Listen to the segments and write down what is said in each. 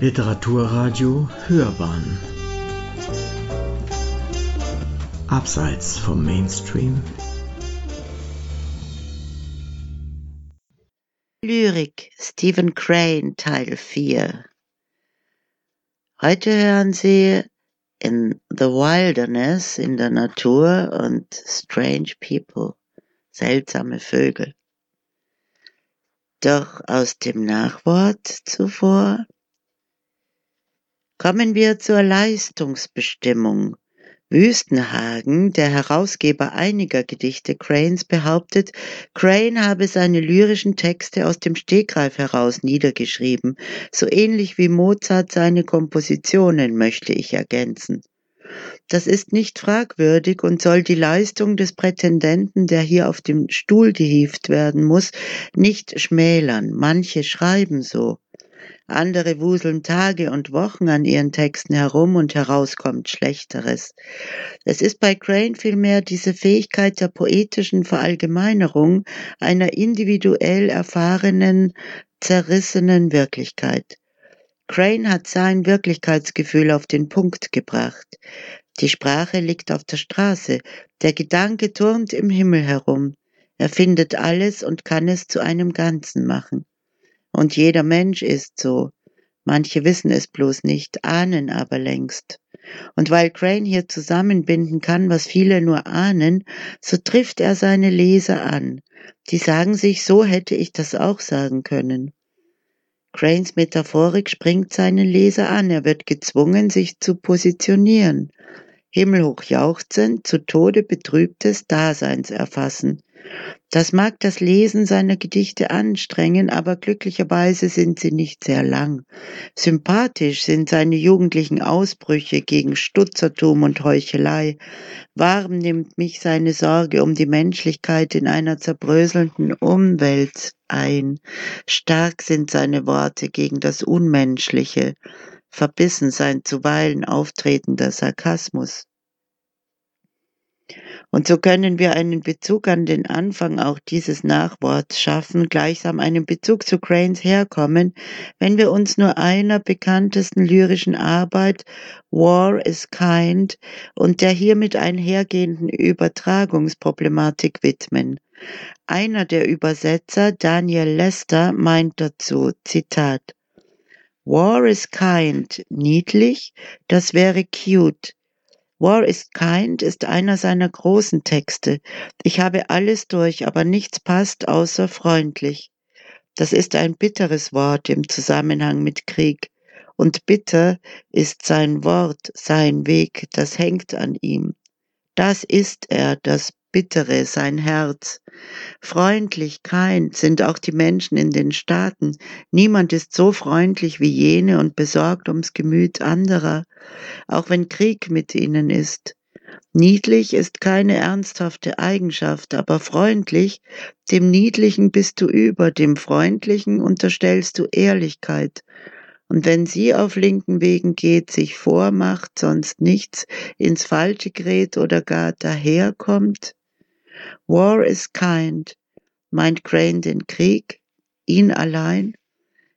Literaturradio Hörbahn. Abseits vom Mainstream. Lyrik Stephen Crane Teil 4 Heute hören Sie in The Wilderness in der Natur und Strange People seltsame Vögel. Doch aus dem Nachwort zuvor kommen wir zur Leistungsbestimmung. Wüstenhagen, der Herausgeber einiger Gedichte Cranes, behauptet, Crane habe seine lyrischen Texte aus dem Stegreif heraus niedergeschrieben, so ähnlich wie Mozart seine Kompositionen, möchte ich ergänzen. Das ist nicht fragwürdig und soll die Leistung des Prätendenten, der hier auf dem Stuhl gehievt werden muss, nicht schmälern. Manche schreiben so. Andere wuseln Tage und Wochen an ihren Texten herum und herauskommt Schlechteres. Es ist bei Crane vielmehr diese Fähigkeit der poetischen Verallgemeinerung einer individuell erfahrenen, zerrissenen Wirklichkeit. Crane hat sein Wirklichkeitsgefühl auf den Punkt gebracht. Die Sprache liegt auf der Straße, der Gedanke turnt im Himmel herum. Er findet alles und kann es zu einem Ganzen machen. Und jeder Mensch ist so. Manche wissen es bloß nicht, ahnen aber längst. Und weil Crane hier zusammenbinden kann, was viele nur ahnen, so trifft er seine Leser an. Die sagen sich, so hätte ich das auch sagen können. Cranes Metaphorik springt seinen Leser an, er wird gezwungen, sich zu positionieren. Himmelhoch jauchzend, zu Tode betrübtes Daseins erfassen. Das mag das Lesen seiner Gedichte anstrengen, aber glücklicherweise sind sie nicht sehr lang. Sympathisch sind seine jugendlichen Ausbrüche gegen Stutzertum und Heuchelei. Warm nimmt mich seine Sorge um die Menschlichkeit in einer zerbröselnden Umwelt ein. Stark sind seine Worte gegen das Unmenschliche, verbissen sein zuweilen auftretender Sarkasmus. Und so können wir einen Bezug an den Anfang auch dieses Nachworts schaffen, gleichsam einen Bezug zu Cranes Herkommen, wenn wir uns nur einer bekanntesten lyrischen Arbeit, War is Kind, und der hiermit einhergehenden Übertragungsproblematik widmen. Einer der Übersetzer, Daniel Lester, meint dazu, Zitat, War is kind, niedlich, das wäre cute. War is kind ist einer seiner großen Texte. Ich habe alles durch, aber nichts passt außer freundlich. Das ist ein bitteres Wort im Zusammenhang mit Krieg. Und bitter ist sein Wort, sein Weg, das hängt an ihm. Das ist er, das Bittere, sein Herz. Freundlich, kind sind auch die Menschen in den Staaten. Niemand ist so freundlich wie jene und besorgt ums Gemüt anderer, auch wenn Krieg mit ihnen ist. Niedlich ist keine ernsthafte Eigenschaft, aber freundlich, dem Niedlichen bist du über, dem Freundlichen unterstellst du Ehrlichkeit. Und wenn sie auf linken Wegen geht, sich vormacht, sonst nichts, ins Falsche gerät oder gar daherkommt, War is kind. Meint Crane den Krieg? Ihn allein?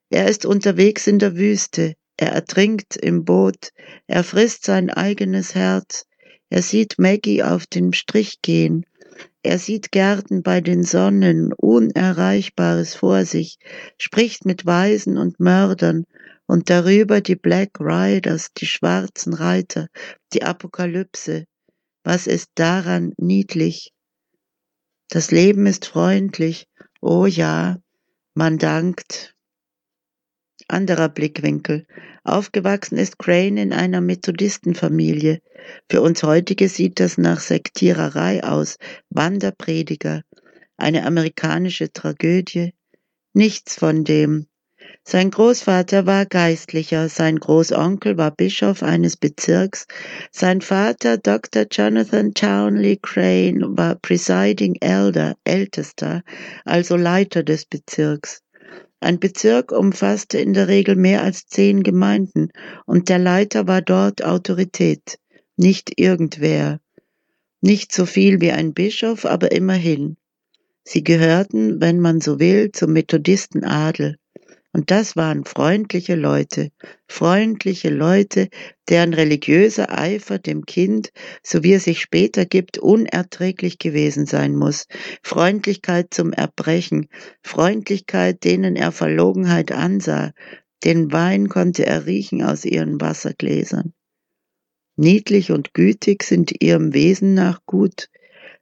Er ist unterwegs in der Wüste. Er ertrinkt im Boot. Er frisst sein eigenes Herz. Er sieht Maggie auf den Strich gehen. Er sieht Gärten bei den Sonnen, Unerreichbares vor sich, spricht mit Weisen und Mördern und darüber die Black Riders, die schwarzen Reiter, die Apokalypse. Was ist daran niedlich? Das Leben ist freundlich. Oh ja, man dankt. Anderer Blickwinkel. Aufgewachsen ist Crane in einer Methodistenfamilie. Für uns heutige sieht das nach Sektiererei aus. Wanderprediger. Eine amerikanische Tragödie. Nichts von dem. Sein Großvater war Geistlicher, sein Großonkel war Bischof eines Bezirks, sein Vater Dr. Jonathan Townley Crane war Presiding Elder, Ältester, also Leiter des Bezirks. Ein Bezirk umfasste in der Regel mehr als zehn Gemeinden und der Leiter war dort Autorität, nicht irgendwer. Nicht so viel wie ein Bischof, aber immerhin. Sie gehörten, wenn man so will, zum Methodistenadel Und das waren freundliche Leute, freundliche Leute, deren religiöser Eifer dem Kind, so wie es sich später gibt, unerträglich gewesen sein muss. Freundlichkeit zum Erbrechen, Freundlichkeit, denen er Verlogenheit ansah. Den Wein konnte er riechen aus ihren Wassergläsern. Niedlich und gütig sind ihrem Wesen nach gut.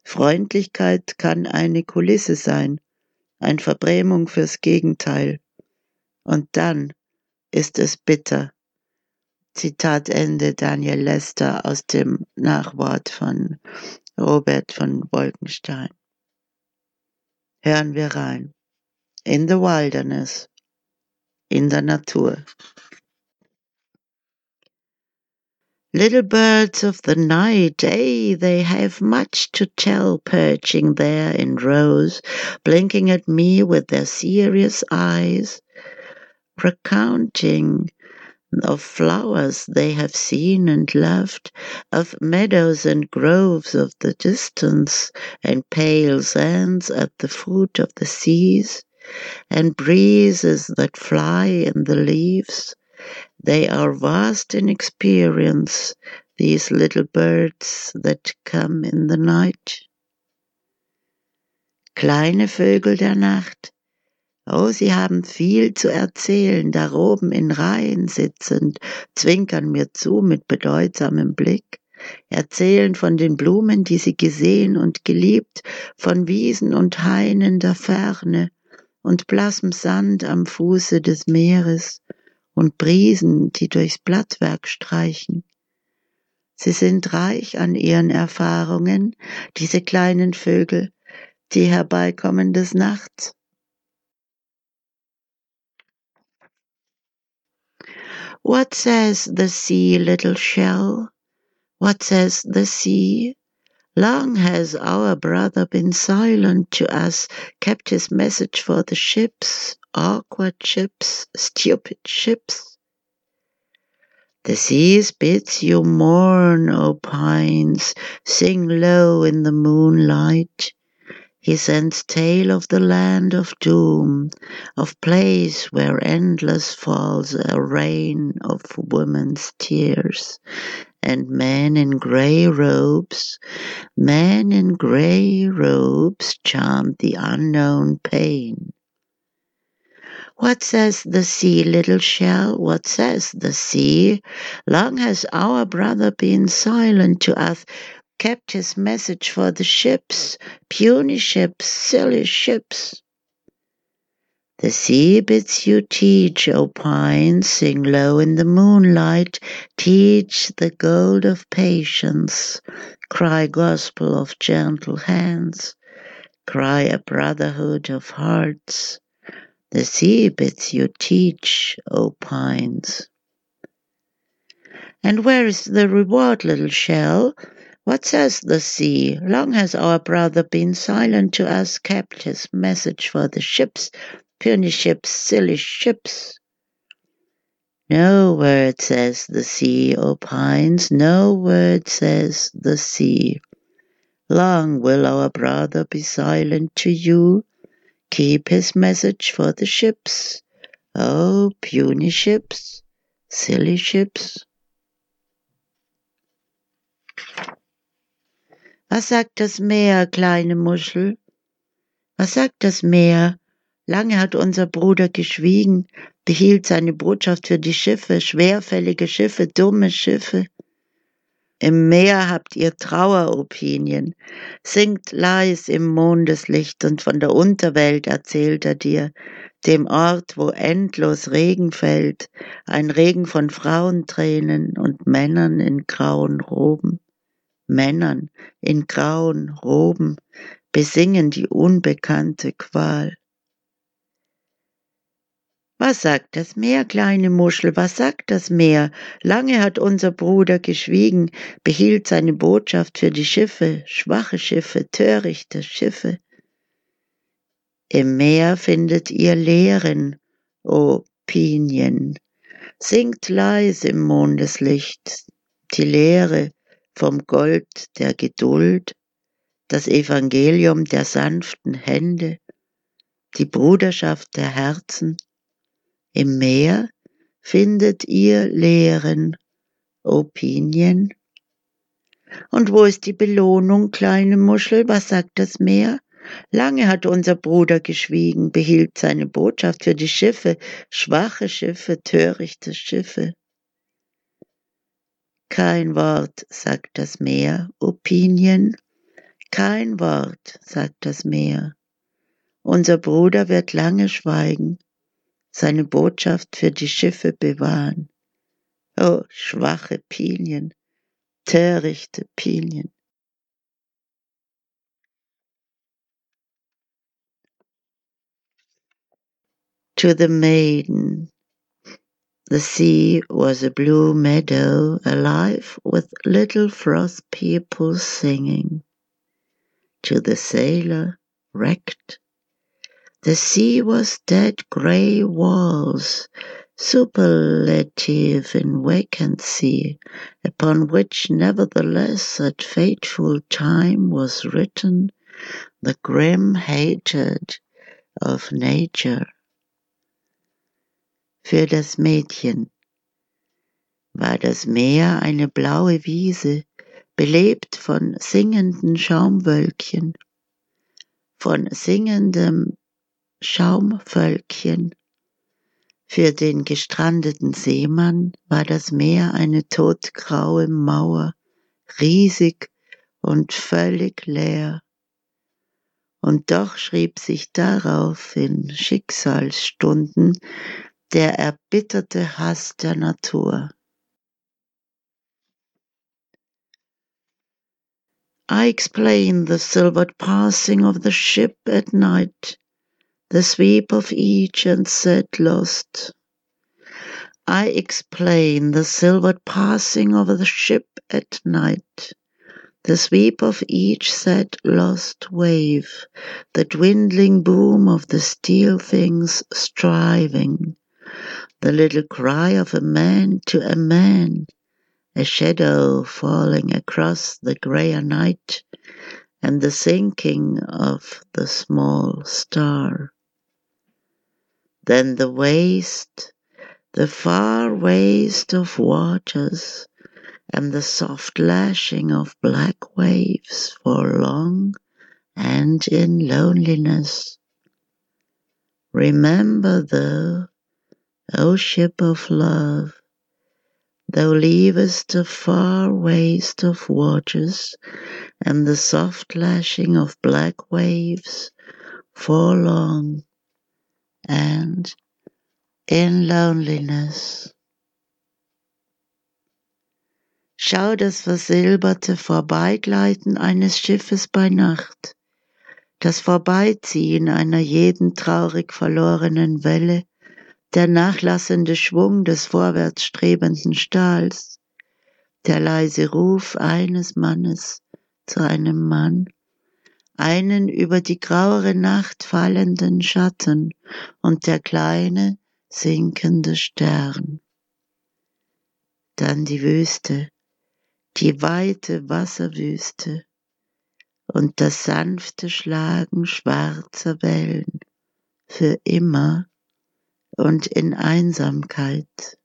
Freundlichkeit kann eine Kulisse sein, ein Verbrämung fürs Gegenteil. Und dann ist es bitter. Zitat Ende Daniel Lester aus dem Nachwort von Robert von Wolkenstein. Hören wir rein. In the wilderness. In der Natur. Little birds of the night, eh, they have much to tell, perching there in rows, blinking at me with their serious eyes recounting of flowers they have seen and loved, of meadows and groves of the distance, and pale sands at the foot of the seas, and breezes that fly in the leaves. They are vast in experience, these little birds that come in the night. Kleine Vögel der Nacht, Oh, sie haben viel zu erzählen, da oben in Reihen sitzend, zwinkern mir zu mit bedeutsamem Blick, erzählen von den Blumen, die sie gesehen und geliebt, von Wiesen und Hainen der Ferne und blassem Sand am Fuße des Meeres und Briesen, die durchs Blattwerk streichen. Sie sind reich an ihren Erfahrungen, diese kleinen Vögel, die herbeikommen des Nachts What says the sea, little shell? What says the sea? Long has our brother been silent to us, kept his message for the ships, awkward ships, stupid ships. The sea bids you mourn, O pines, sing low in the moonlight. He sends tale of the land of doom, of place where endless falls a rain of women's tears, and men in grey robes, men in grey robes chant the unknown pain. What says the sea, little shell? What says the sea? Long has our brother been silent to us kept his message for the ships, puny ships, silly ships. The sea bids you teach, O pine, sing low in the moonlight, teach the gold of patience, cry gospel of gentle hands, cry a brotherhood of hearts. The sea bids you teach, O pines. And where is the reward, little shell? What says the sea? Long has our brother been silent to us, kept his message for the ships, puny ships, silly ships. No word says the sea opines, no word says the sea. Long will our brother be silent to you, keep his message for the ships. Oh, puny ships, silly ships. Was sagt das Meer, kleine Muschel? Was sagt das Meer? Lange hat unser Bruder geschwiegen, behielt seine Botschaft für die Schiffe, schwerfällige Schiffe, dumme Schiffe. Im Meer habt ihr Traueropinien, singt leis im Mondeslicht und von der Unterwelt erzählt er dir, dem Ort, wo endlos Regen fällt, ein Regen von Frauentränen und Männern in grauen Roben. Männern in grauen Roben besingen die unbekannte Qual. Was sagt das Meer, kleine Muschel, was sagt das Meer? Lange hat unser Bruder geschwiegen, behielt seine Botschaft für die Schiffe, schwache Schiffe, törichte Schiffe. Im Meer findet ihr Lehren, o Pinien. Singt leise im Mondeslicht die Lehre, vom Gold der Geduld, das Evangelium der sanften Hände, die Bruderschaft der Herzen, Im Meer findet ihr Lehren, Opinien. Und wo ist die Belohnung, kleine Muschel? Was sagt das Meer? Lange hat unser Bruder geschwiegen, behielt seine Botschaft für die Schiffe, schwache Schiffe, törichte Schiffe. Kein Wort, sagt das Meer, Opinien. Kein Wort, sagt das Meer. Unser Bruder wird lange schweigen, seine Botschaft für die Schiffe bewahren. Oh, schwache Pilien, törichte Pilien. To the maiden, the sea was a blue meadow alive with little frost people singing. To the sailor, wrecked, the sea was dead grey walls superlative in vacancy, upon which nevertheless at fateful time was written the grim hatred of nature. Für das Mädchen war das Meer eine blaue Wiese, belebt von singenden Schaumwölkchen, von singendem Schaumvölkchen, für den gestrandeten Seemann war das Meer eine todgraue Mauer, riesig und völlig leer. Und doch schrieb sich darauf in Schicksalsstunden der erbitterte Hass der Natur. I explain the silvered passing of the ship at night the sweep of each and said lost. I explain the silvered passing of the ship at night, the sweep of each sad lost wave, the dwindling boom of the steel things striving, the little cry of a man to a man, a shadow falling across the grayer night, and the sinking of the small star. Then the waste, the far waste of waters, and the soft lashing of black waves for long and in loneliness. Remember though, O ship of love, thou leavest the far waste of waters and the soft lashing of black waves for long and in loneliness. Schau das versilberte Vorbeigleiten eines Schiffes bei Nacht, das Vorbeiziehen einer jeden traurig verlorenen Welle, der nachlassende Schwung des vorwärts strebenden Stahls, der leise Ruf eines Mannes zu einem Mann, einen über die grauere Nacht fallenden Schatten und der kleine sinkende Stern. Dann die Wüste, die weite Wasserwüste und das sanfte Schlagen schwarzer Wellen für immer und in Einsamkeit.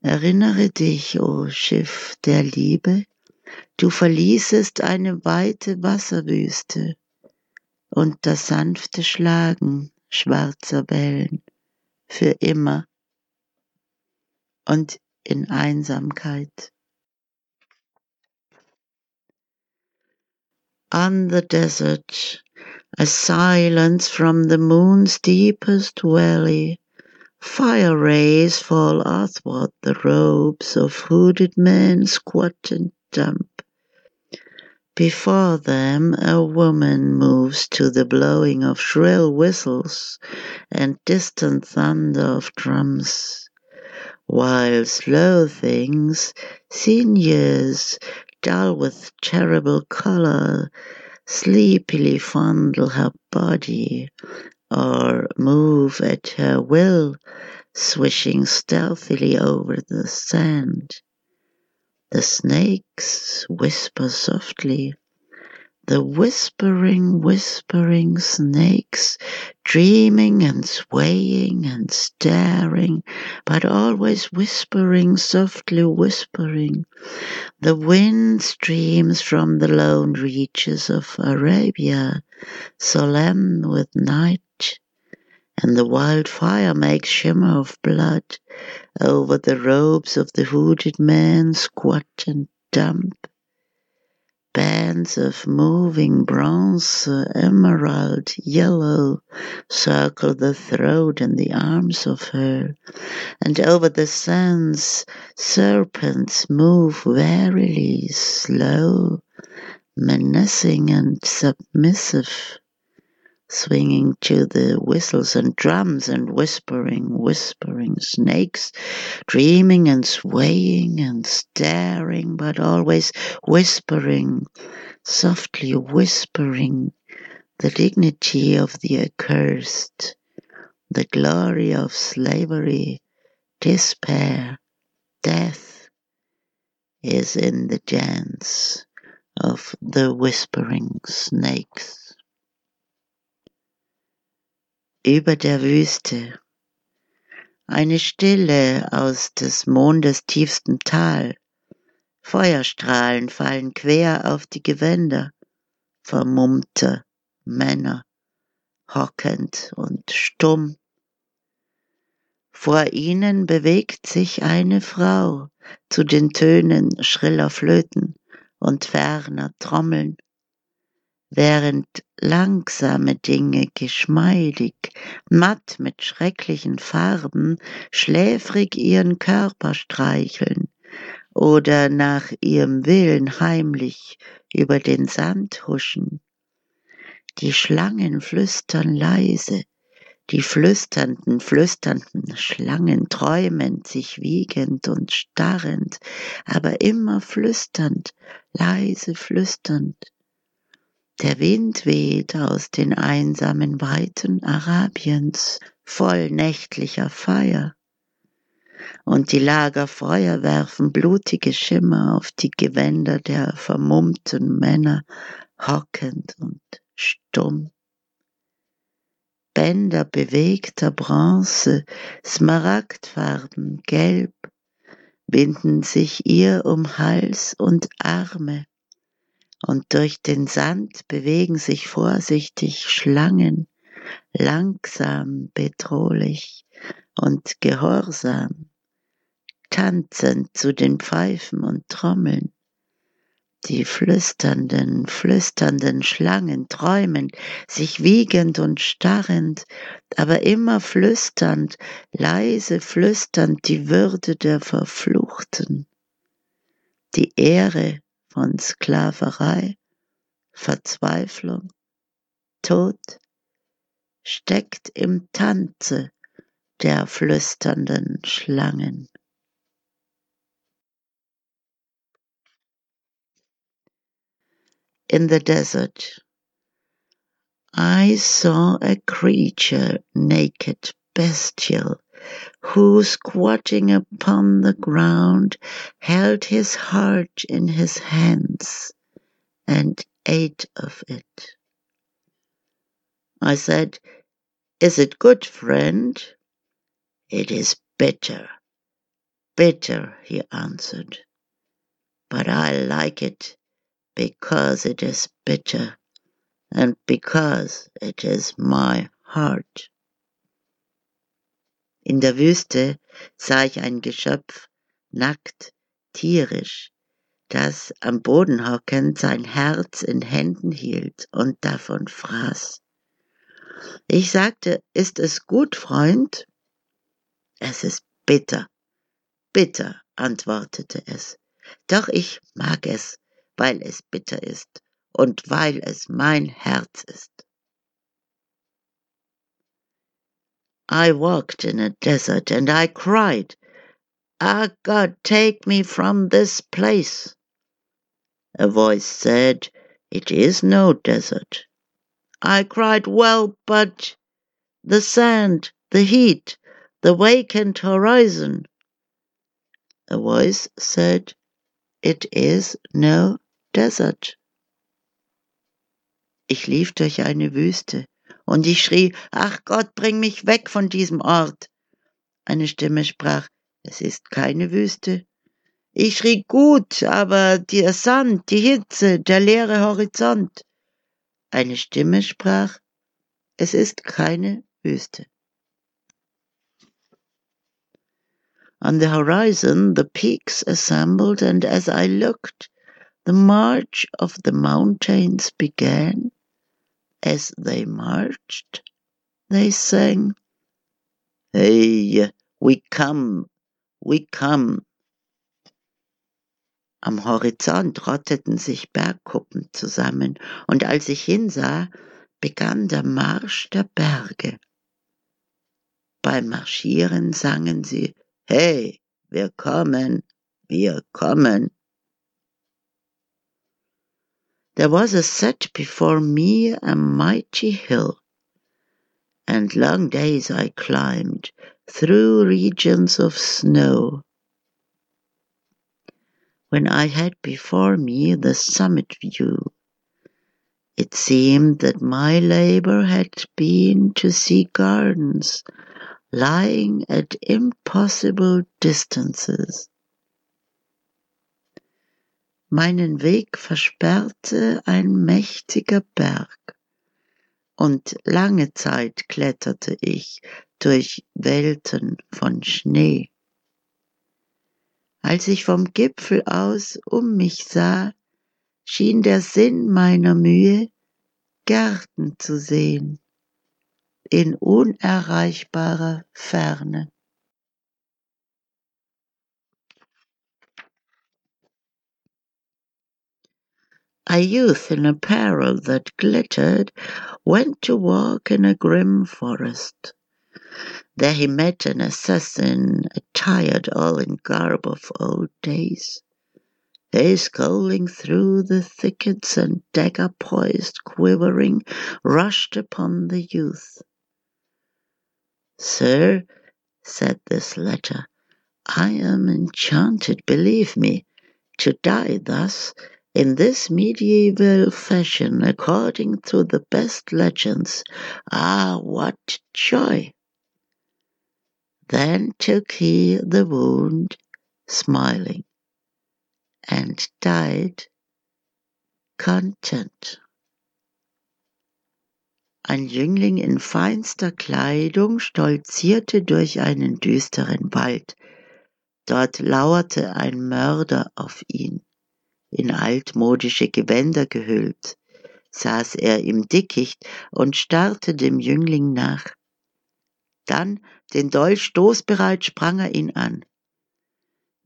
Erinnere dich, o oh Schiff der Liebe, Du verließest eine weite Wasserwüste und das sanfte Schlagen schwarzer Wellen für immer und in Einsamkeit. On the desert, a silence from the moon's deepest valley, fire rays fall athwart the robes of hooded men squat and dump. Before them a woman moves to the blowing of shrill whistles and distant thunder of drums, while slow things, years, dull with terrible color, sleepily fondle her body or move at her will, swishing stealthily over the sand. The snakes whisper softly, the whispering, whispering snakes, dreaming and swaying and staring, but always whispering, softly whispering. The wind streams from the lone reaches of Arabia, solemn with night, and the wildfire makes shimmer of blood over the robes of the hooded men, squat and dumb bands of moving bronze, emerald, yellow, circle the throat and the arms of her, and over the sands serpents move warily, slow, menacing and submissive swinging to the whistles and drums and whispering, whispering snakes, dreaming and swaying and staring, but always whispering, softly whispering the dignity of the accursed, the glory of slavery, despair, death is in the dance of the whispering snakes. Über der Wüste. Eine Stille aus des Mondes tiefstem Tal. Feuerstrahlen fallen quer auf die Gewänder, vermummte Männer, hockend und stumm. Vor ihnen bewegt sich eine Frau zu den Tönen schriller Flöten und ferner Trommeln während langsame Dinge geschmeidig, matt mit schrecklichen Farben, schläfrig ihren Körper streicheln oder nach ihrem Willen heimlich über den Sand huschen. Die Schlangen flüstern leise, die flüsternden, flüsternden Schlangen träumend, sich wiegend und starrend, aber immer flüsternd, leise flüsternd. Der Wind weht aus den einsamen Weiten Arabiens voll nächtlicher Feier, und die Lagerfeuer werfen blutige Schimmer auf die Gewänder der vermummten Männer, hockend und stumm. Bänder bewegter Bronze, Smaragdfarben, gelb, binden sich ihr um Hals und Arme und durch den Sand bewegen sich vorsichtig Schlangen, langsam, bedrohlich und gehorsam, tanzend zu den Pfeifen und Trommeln. Die flüsternden, flüsternden Schlangen träumend, sich wiegend und starrend, aber immer flüsternd, leise flüsternd die Würde der Verfluchten, die Ehre von Sklaverei, Verzweiflung, Tod steckt im Tanze der flüsternden Schlangen. In the desert, I saw a creature naked, bestial, who, squatting upon the ground, held his heart in his hands and ate of it. I said, Is it good, friend? It is bitter, bitter, he answered. But I like it because it is bitter and because it is my heart. In der Wüste sah ich ein Geschöpf, nackt, tierisch, das am Boden hockend sein Herz in Händen hielt und davon fraß. Ich sagte, ist es gut, Freund? Es ist bitter, bitter, antwortete es. Doch ich mag es, weil es bitter ist und weil es mein Herz ist. I walked in a desert and I cried, Ah, God, take me from this place. A voice said, It is no desert. I cried, Well, but the sand, the heat, the vacant horizon. A voice said, It is no desert. Ich lief durch eine Wüste, und ich schrie, Ach Gott, bring mich weg von diesem Ort. Eine Stimme sprach, Es ist keine Wüste. Ich schrie gut, aber der Sand, die Hitze, der leere Horizont. Eine Stimme sprach, Es ist keine Wüste. On the horizon the peaks assembled, and as I looked, the march of the mountains began. As they marched, they sang, Hey, we come, we come. Am Horizont rotteten sich Bergkuppen zusammen, und als ich hinsah, begann der Marsch der Berge. Beim Marschieren sangen sie Hey, wir kommen, wir kommen. There was a set before me a mighty hill, and long days I climbed through regions of snow. When I had before me the summit view, it seemed that my labor had been to see gardens lying at impossible distances. Meinen Weg versperrte ein mächtiger Berg, und lange Zeit kletterte ich durch Welten von Schnee. Als ich vom Gipfel aus um mich sah, schien der Sinn meiner Mühe, Gärten zu sehen in unerreichbarer Ferne. A youth in apparel that glittered went to walk in a grim forest. There he met an assassin attired all in garb of old days. They skulling through the thickets and dagger poised, quivering, rushed upon the youth. Sir, said this letter, I am enchanted, believe me, to die thus, in this medieval fashion, according to the best legends. Ah, what joy! Then took he the wound, smiling, and died content. Ein Jüngling in feinster Kleidung stolzierte durch einen düsteren Wald. Dort lauerte ein Mörder auf ihn. In altmodische Gewänder gehüllt, saß er im Dickicht und starrte dem Jüngling nach. Dann, den Dolch stoßbereit, sprang er ihn an.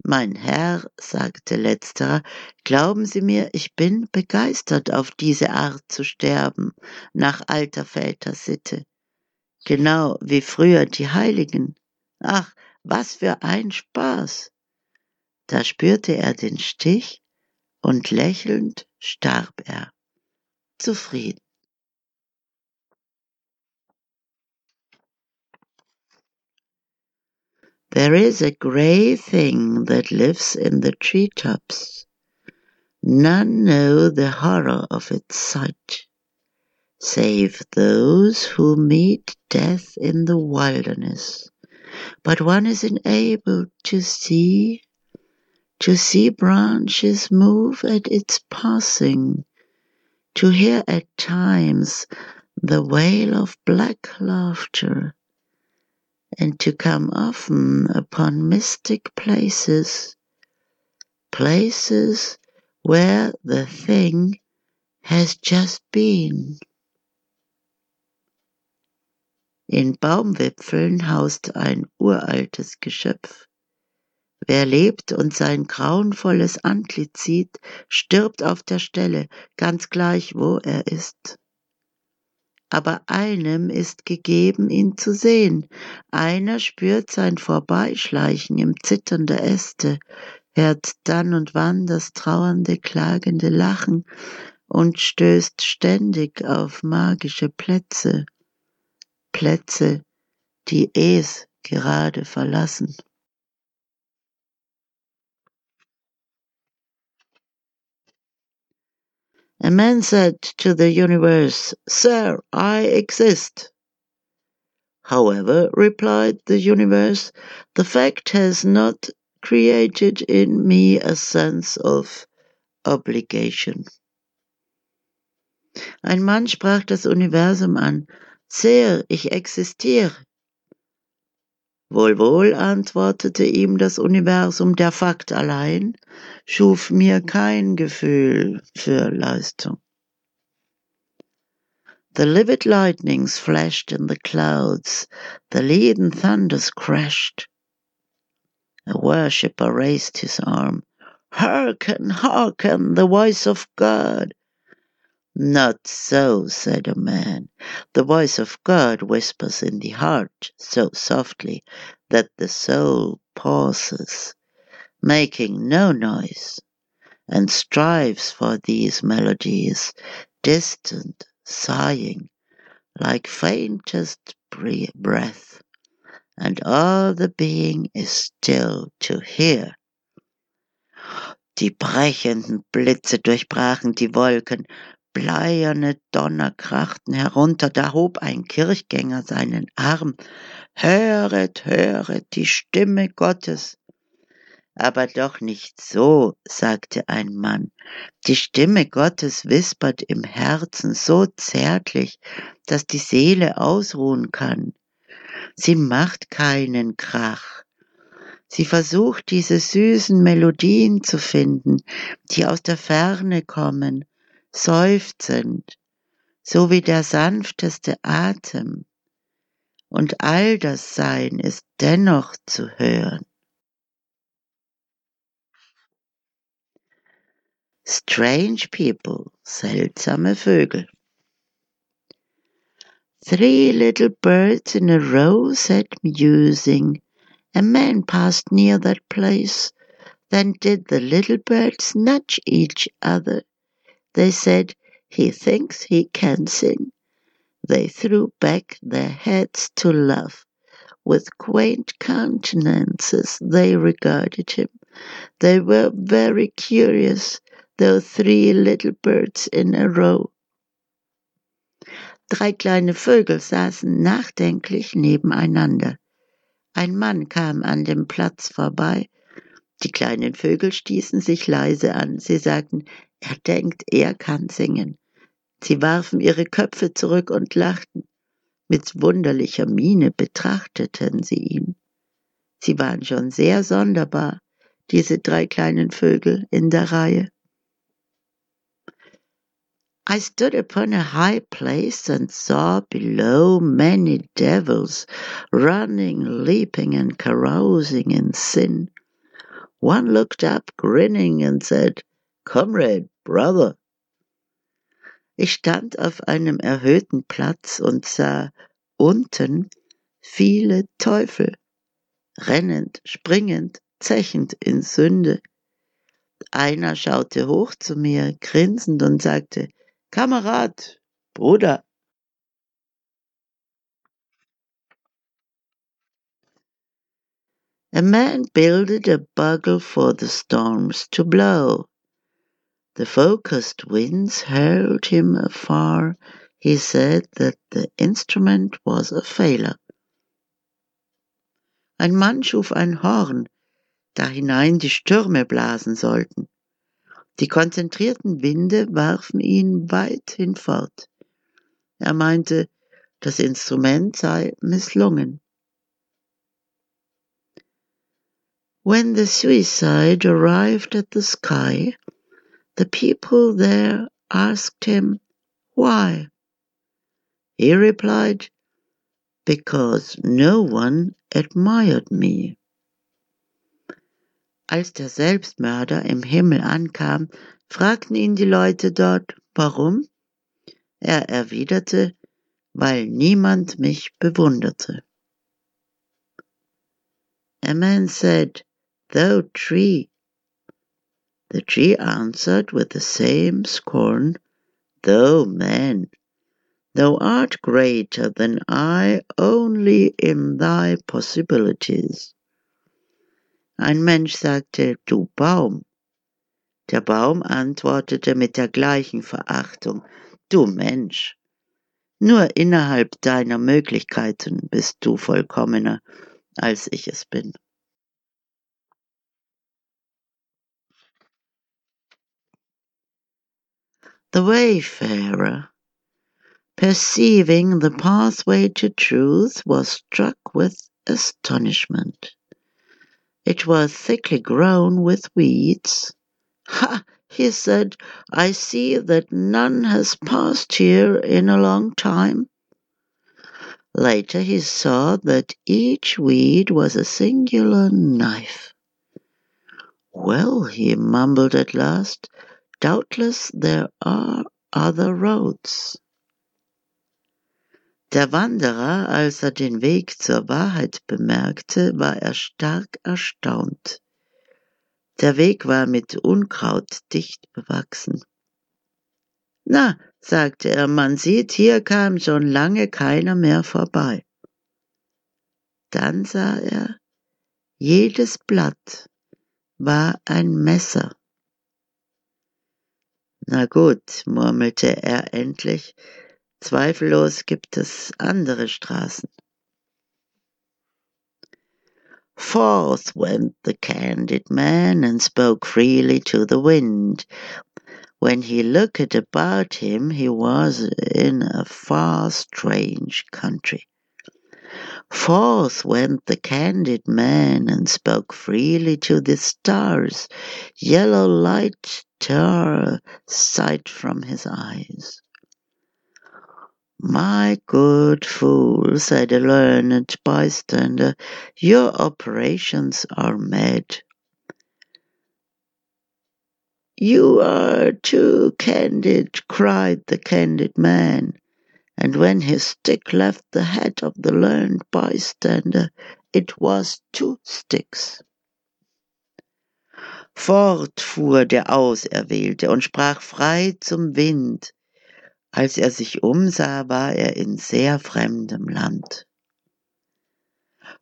Mein Herr, sagte letzterer, glauben Sie mir, ich bin begeistert, auf diese Art zu sterben, nach alter Väter Sitte. Genau wie früher die Heiligen. Ach, was für ein Spaß. Da spürte er den Stich und lächelnd starb er. Zufrieden. There is a grey thing that lives in the tree tops. None know the horror of its sight, save those who meet death in the wilderness. But one is enabled to see, to see branches move at its passing, to hear at times the wail of black laughter and to come often upon mystic places, places where the thing has just been. In Baumwipfeln haust ein uraltes Geschöpf. Wer lebt und sein grauenvolles Antlitz sieht, stirbt auf der Stelle, ganz gleich wo er ist aber einem ist gegeben, ihn zu sehen. Einer spürt sein Vorbeischleichen im Zittern der Äste, hört dann und wann das trauernde, klagende Lachen und stößt ständig auf magische Plätze, Plätze, die es gerade verlassen. A man said to the universe, Sir, I exist. However, replied the universe, the fact has not created in me a sense of obligation. Ein Mann sprach das Universum an. Sir, ich existiere. Wohl, wohl, antwortete ihm das Universum, der Fakt allein schuf mir kein Gefühl für Leistung. The livid lightnings flashed in the clouds, the leaden thunders crashed. A worshipper raised his arm. Hearken, hearken, the voice of God. Not so, said a man. The voice of God whispers in the heart so softly that the soul pauses, making no noise, and strives for these melodies, distant, sighing, like faintest breath, and all the being is still to hear. Die brechenden Blitze durchbrachen die Wolken, bleierne Donner krachten herunter, da hob ein Kirchgänger seinen Arm. Höret, höret die Stimme Gottes. Aber doch nicht so, sagte ein Mann. Die Stimme Gottes wispert im Herzen so zärtlich, dass die Seele ausruhen kann. Sie macht keinen Krach. Sie versucht diese süßen Melodien zu finden, die aus der Ferne kommen, seufzend, so wie der sanfteste Atem. Und all das Sein ist dennoch zu hören. Strange people, seltsame Vögel. Three little birds in a row sat musing. A man passed near that place. Then did the little birds nudge each other they said, He thinks he can sing. They threw back their heads to laugh. With quaint countenances they regarded him. They were very curious, though three little birds in a row. Drei kleine Vögel saßen nachdenklich nebeneinander. Ein Mann kam an dem Platz vorbei. Die kleinen Vögel stießen sich leise an. Sie sagten, er denkt, er kann singen. Sie warfen ihre Köpfe zurück und lachten. Mit wunderlicher Miene betrachteten sie ihn. Sie waren schon sehr sonderbar, diese drei kleinen Vögel in der Reihe. I stood upon a high place and saw below many devils running, leaping, and carousing in sin. One looked up, grinning, and said, Comrade, Brother. Ich stand auf einem erhöhten Platz und sah unten viele Teufel, rennend, springend, zechend in Sünde. Einer schaute hoch zu mir, grinsend und sagte, Kamerad, Bruder. A man builded a bugle for the storms to blow. The focused winds hurled him afar. He said that the instrument was a failure. Ein Mann schuf ein Horn, da hinein die Stürme blasen sollten. Die konzentrierten Winde warfen ihn weit hinfort. Er meinte, das Instrument sei misslungen. When the suicide arrived at the sky, The people there asked him, Why? He replied, Because no one admired me. Als der Selbstmörder im Himmel ankam, fragten ihn die Leute dort, warum? Er erwiderte, weil niemand mich bewunderte. A man said, Thou tree, The tree answered with the same scorn, Thou man, thou art greater than I only in thy possibilities. Ein Mensch sagte, du Baum, Der Baum antwortete mit der gleichen Verachtung. Du Mensch, nur innerhalb deiner Möglichkeiten bist du vollkommener, als ich es bin. The wayfarer, perceiving the pathway to truth, was struck with astonishment. It was thickly grown with weeds. Ha! he said, I see that none has passed here in a long time. Later he saw that each weed was a singular knife. Well, he mumbled at last, doubtless there are other roads. Der Wanderer, als er den Weg zur Wahrheit bemerkte, war er stark erstaunt. Der Weg war mit Unkraut dicht bewachsen. Na, sagte er, man sieht, hier kam schon lange keiner mehr vorbei. Dann sah er, jedes Blatt war ein Messer. Na gut, murmelte er endlich, zweifellos gibt es andere Straßen. Forth went the candid man and spoke freely to the wind. When he looked about him, he was in a far strange country. Forth went the candid man and spoke freely to the stars. Yellow light tore sight from his eyes. My good fool, said a learned bystander, your operations are mad. You are too candid, cried the candid man and when his stick left the head of the learned bystander, it was two sticks. Fort fuhr der Auserwählte und sprach frei zum Wind. Als er sich umsah, war er in sehr fremdem Land.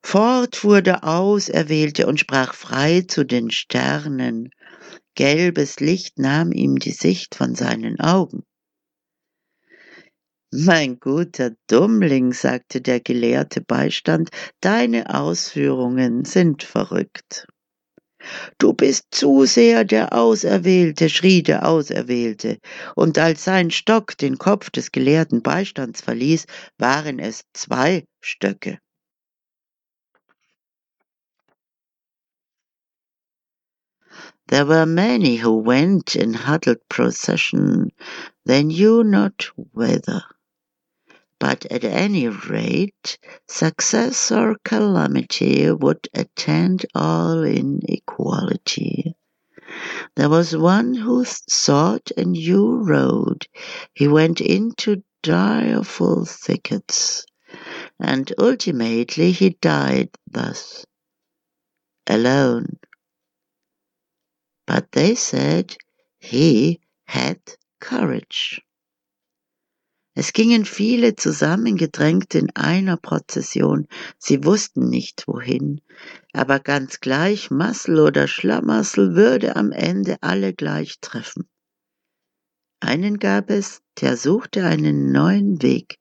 Fort fuhr der Auserwählte und sprach frei zu den Sternen. Gelbes Licht nahm ihm die Sicht von seinen Augen. Mein guter Dummling, sagte der gelehrte Beistand, deine Ausführungen sind verrückt. Du bist zu sehr der Auserwählte, schrie der Auserwählte, und als sein Stock den Kopf des gelehrten Beistands verließ, waren es zwei Stöcke. There were many who went in huddled procession, they knew not whither. But at any rate, success or calamity would attend all in equality. There was one who sought a new road. He went into direful thickets, and ultimately he died thus, alone. But they said he had courage. Es gingen viele zusammengedrängt in einer Prozession, sie wussten nicht wohin, aber ganz gleich Massel oder Schlamassel würde am Ende alle gleich treffen. Einen gab es, der suchte einen neuen Weg.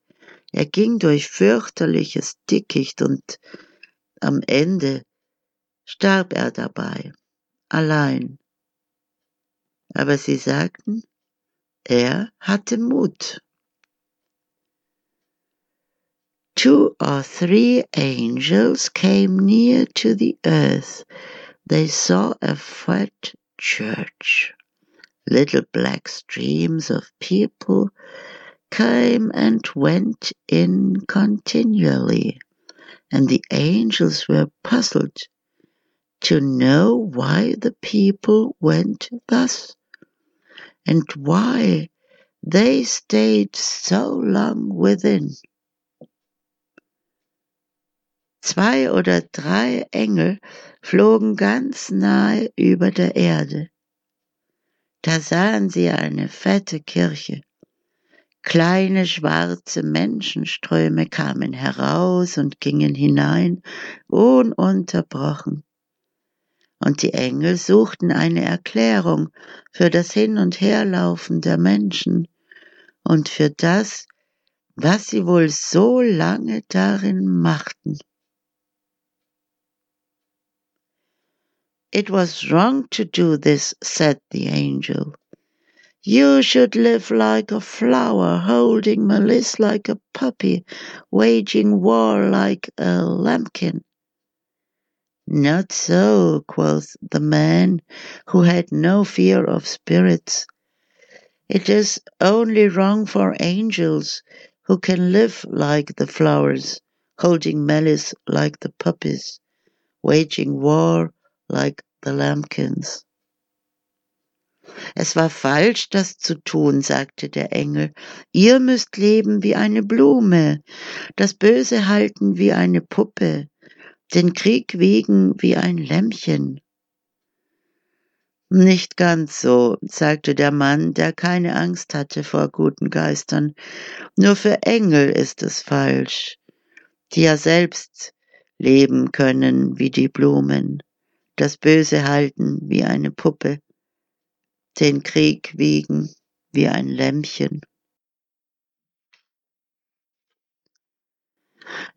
Er ging durch fürchterliches Dickicht und am Ende starb er dabei, allein. Aber sie sagten, er hatte Mut. Two or three angels came near to the earth. They saw a fat church. Little black streams of people came and went in continually, and the angels were puzzled to know why the people went thus, and why they stayed so long within. Zwei oder drei Engel flogen ganz nahe über der Erde. Da sahen sie eine fette Kirche. Kleine schwarze Menschenströme kamen heraus und gingen hinein, ununterbrochen. und die Engel suchten eine Erklärung für das Hin- und Herlaufen der Menschen und für das, was sie wohl so lange darin machten. It was wrong to do this, said the angel. You should live like a flower, holding malice like a puppy, waging war like a lambkin. Not so, quoth the man, who had no fear of spirits. It is only wrong for angels, who can live like the flowers, holding malice like the puppies, waging war like the lambkins. Es war falsch, das zu tun, sagte der Engel. Ihr müsst leben wie eine Blume, das Böse halten wie eine Puppe, den Krieg wiegen wie ein Lämmchen. Nicht ganz so, sagte der Mann, der keine Angst hatte vor guten Geistern. Nur für Engel ist es falsch, die ja selbst leben können wie die Blumen, das Böse halten wie eine Puppe, den Krieg wiegen wie ein Lämmchen.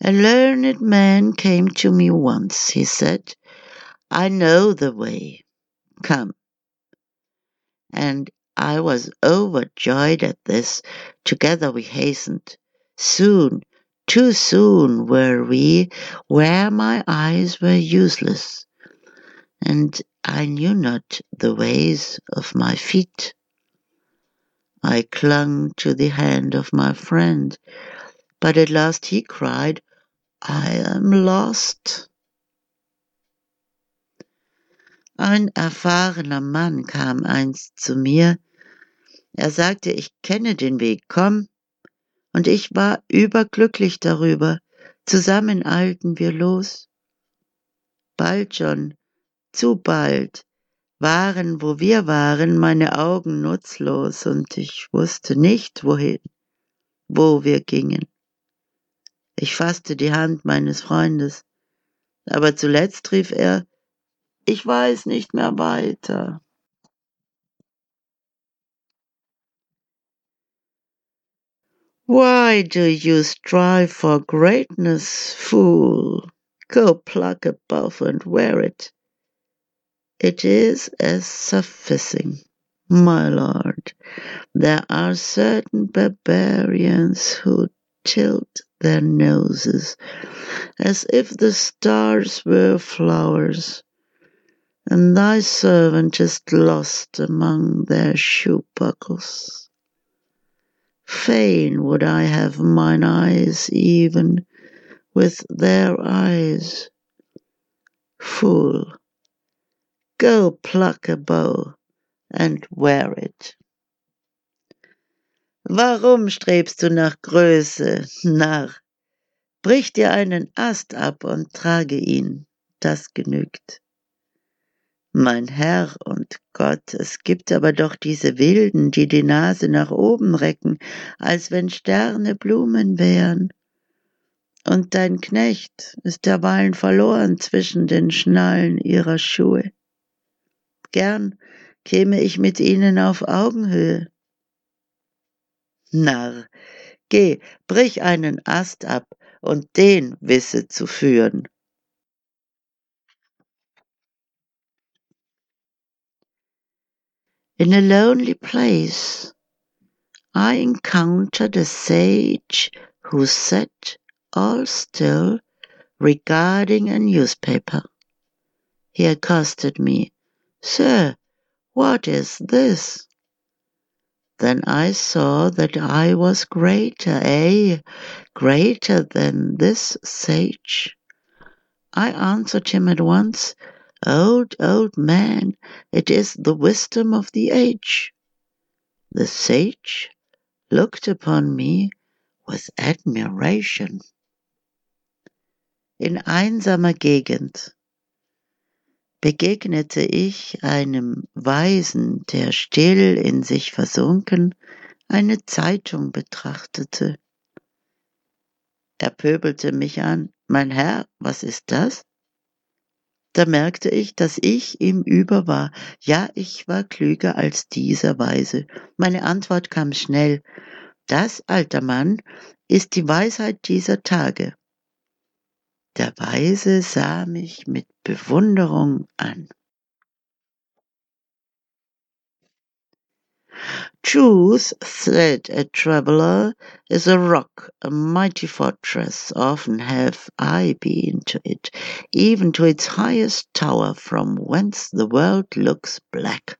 A learned man came to me once, he said. I know the way. Come, and I was overjoyed at this. Together we hastened. Soon, too soon were we, where my eyes were useless, and I knew not the ways of my feet. I clung to the hand of my friend, but at last he cried, I am lost. Ein erfahrener Mann kam einst zu mir. Er sagte, ich kenne den Weg, komm. Und ich war überglücklich darüber. Zusammen eilten wir los. Bald schon, zu bald, waren, wo wir waren, meine Augen nutzlos und ich wusste nicht, wohin, wo wir gingen. Ich fasste die Hand meines Freundes, aber zuletzt rief er, ich weiß nicht mehr weiter. Why do you strive for greatness, fool? Go pluck a buff and wear it. It is as sufficing, my lord. There are certain barbarians who tilt their noses as if the stars were flowers and thy servant is lost among their shoe buckles. Fain would I have mine eyes even with their eyes. Fool, go pluck a bow and wear it. Warum strebst du nach Größe, Narr? Brich dir einen Ast ab und trage ihn, das genügt. Mein Herr und Gott, es gibt aber doch diese Wilden, die die Nase nach oben recken, als wenn Sterne Blumen wären. Und dein Knecht ist derweilen verloren zwischen den Schnallen ihrer Schuhe. Gern käme ich mit ihnen auf Augenhöhe. Narr, geh, brich einen Ast ab und den wisse zu führen. In a lonely place, I encountered a sage who sat all still regarding a newspaper. He accosted me, Sir, what is this? Then I saw that I was greater, ay, greater than this sage. I answered him at once, Old, old man, it is the wisdom of the age. The sage looked upon me with admiration. In einsamer Gegend begegnete ich einem Weisen, der still in sich versunken eine Zeitung betrachtete. Er pöbelte mich an. Mein Herr, was ist das? Da merkte ich, dass ich ihm über war. Ja, ich war klüger als dieser Weise. Meine Antwort kam schnell. Das, alter Mann, ist die Weisheit dieser Tage. Der Weise sah mich mit Bewunderung an. Truth, said a traveller, is a rock, a mighty fortress. Often have I been to it, even to its highest tower, from whence the world looks black.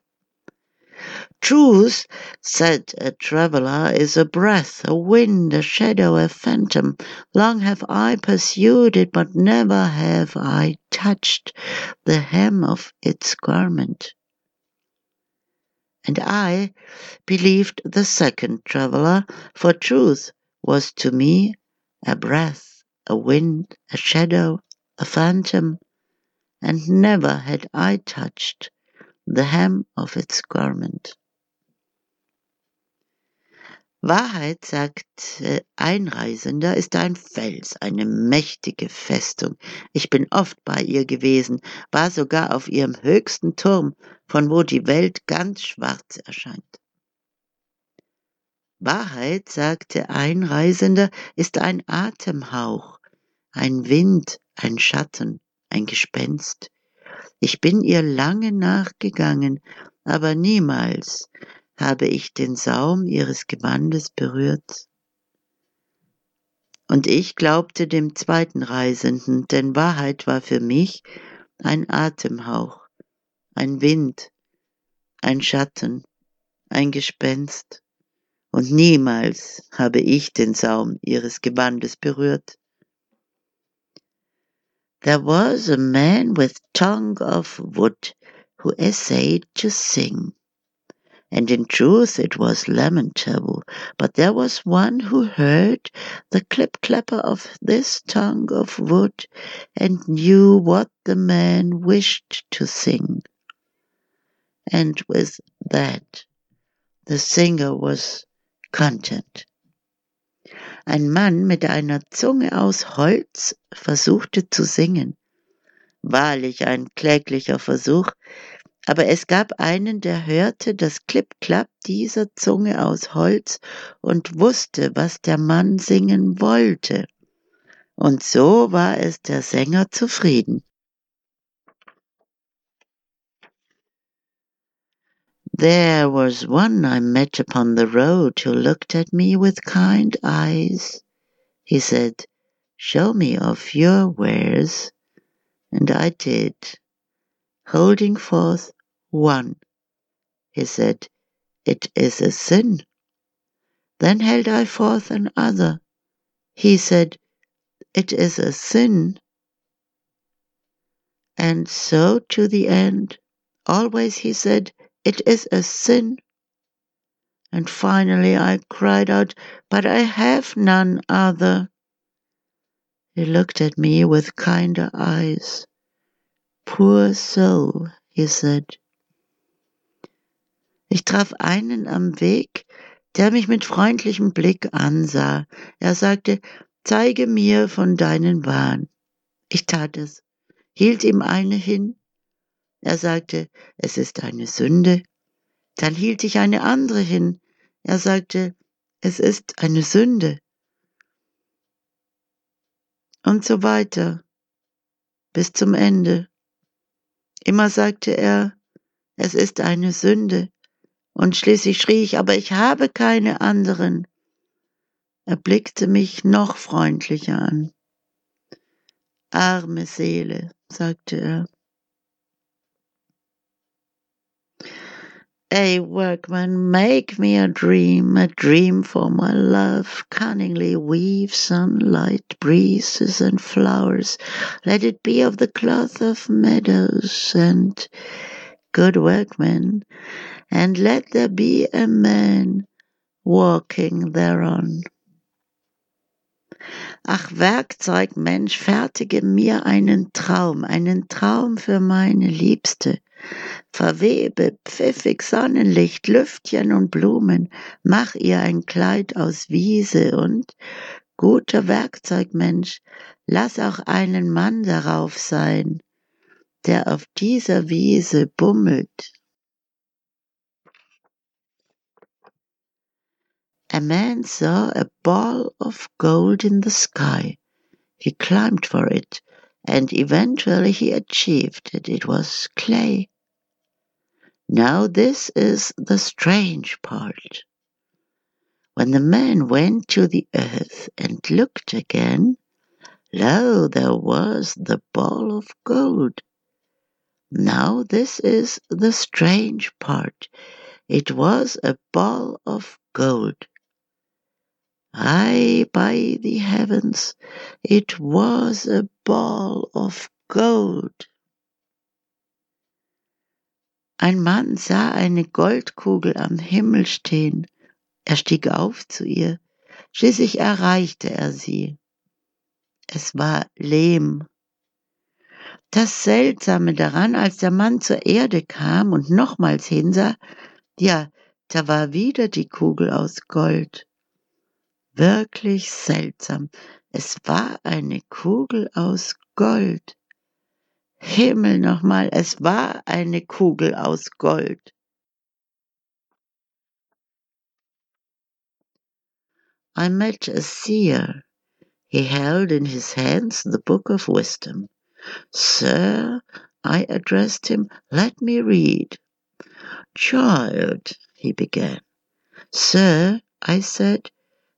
Truth, said a traveller, is a breath, a wind, a shadow, a phantom. Long have I pursued it, but never have I touched the hem of its garment and I believed the second traveller, for truth was to me a breath, a wind, a shadow, a phantom, and never had I touched the hem of its garment. Wahrheit, sagt äh, Einreisender, ist ein Fels, eine mächtige Festung. Ich bin oft bei ihr gewesen, war sogar auf ihrem höchsten Turm, von wo die Welt ganz schwarz erscheint. Wahrheit, sagte Einreisender, ist ein Atemhauch, ein Wind, ein Schatten, ein Gespenst. Ich bin ihr lange nachgegangen, aber niemals habe ich den Saum ihres Gewandes berührt. Und ich glaubte dem zweiten Reisenden, denn Wahrheit war für mich ein Atemhauch, ein Wind, ein Schatten, ein Gespenst, und niemals habe ich den Saum ihres Gewandes berührt. There was a man with tongue of wood who essayed to sing. and in truth it was lamentable. But there was one who heard the clip clapper of this tongue of wood, and knew what the man wished to sing. And with that the singer was content. Ein Mann mit einer Zunge aus Holz versuchte zu singen. Wahrlich ein kläglicher Versuch, aber es gab einen, der hörte das Klipp-Klapp dieser Zunge aus Holz und wusste, was der Mann singen wollte. Und so war es der Sänger zufrieden. There was one I met upon the road who looked at me with kind eyes. He said, Show me of your wares. And I did, holding forth one. He said, It is a sin. Then held I forth another. He said, It is a sin. And so to the end, always he said, It is a sin. And finally I cried out, But I have none other. He looked at me with kinder eyes. Poor soul, he said. Ich traf einen am Weg, der mich mit freundlichem Blick ansah. Er sagte, zeige mir von deinen Waren. Ich tat es, hielt ihm eine hin. Er sagte, es ist eine Sünde. Dann hielt ich eine andere hin. Er sagte, es ist eine Sünde. Und so weiter, bis zum Ende. Immer sagte er, es ist eine Sünde. Und schließlich schrie ich, aber ich habe keine anderen. Er blickte mich noch freundlicher an. Arme Seele, sagte er. A workman, make me a dream, a dream for my love. Cunningly weave sunlight, breezes, and flowers. Let it be of the cloth of meadows and good workman. and let there be a man walking thereon. Ach Werkzeug, Mensch, fertige mir einen Traum, einen Traum für meine Liebste. Verwebe pfiffig Sonnenlicht, Lüftchen und Blumen, mach ihr ein Kleid aus Wiese und guter Werkzeugmensch, lass auch einen Mann darauf sein, der auf dieser Wiese bummelt. A man saw a ball of gold in the sky. He climbed for it, and eventually he achieved it. It was clay. Now this is the strange part. When the man went to the earth and looked again, lo, there was the ball of gold. Now this is the strange part. It was a ball of gold. Aye, by the heavens, it was a ball of gold. Ein Mann sah eine Goldkugel am Himmel stehen. Er stieg auf zu ihr. Schließlich erreichte er sie. Es war Lehm. Das Seltsame daran, als der Mann zur Erde kam und nochmals hinsah, ja, da war wieder die Kugel aus Gold. Wirklich seltsam. Es war eine Kugel aus Gold. Himmel nochmal, es war eine Kugel aus Gold. I met a seer. He held in his hands the book of wisdom. Sir, I addressed him, let me read. Child, he began. Sir, I said,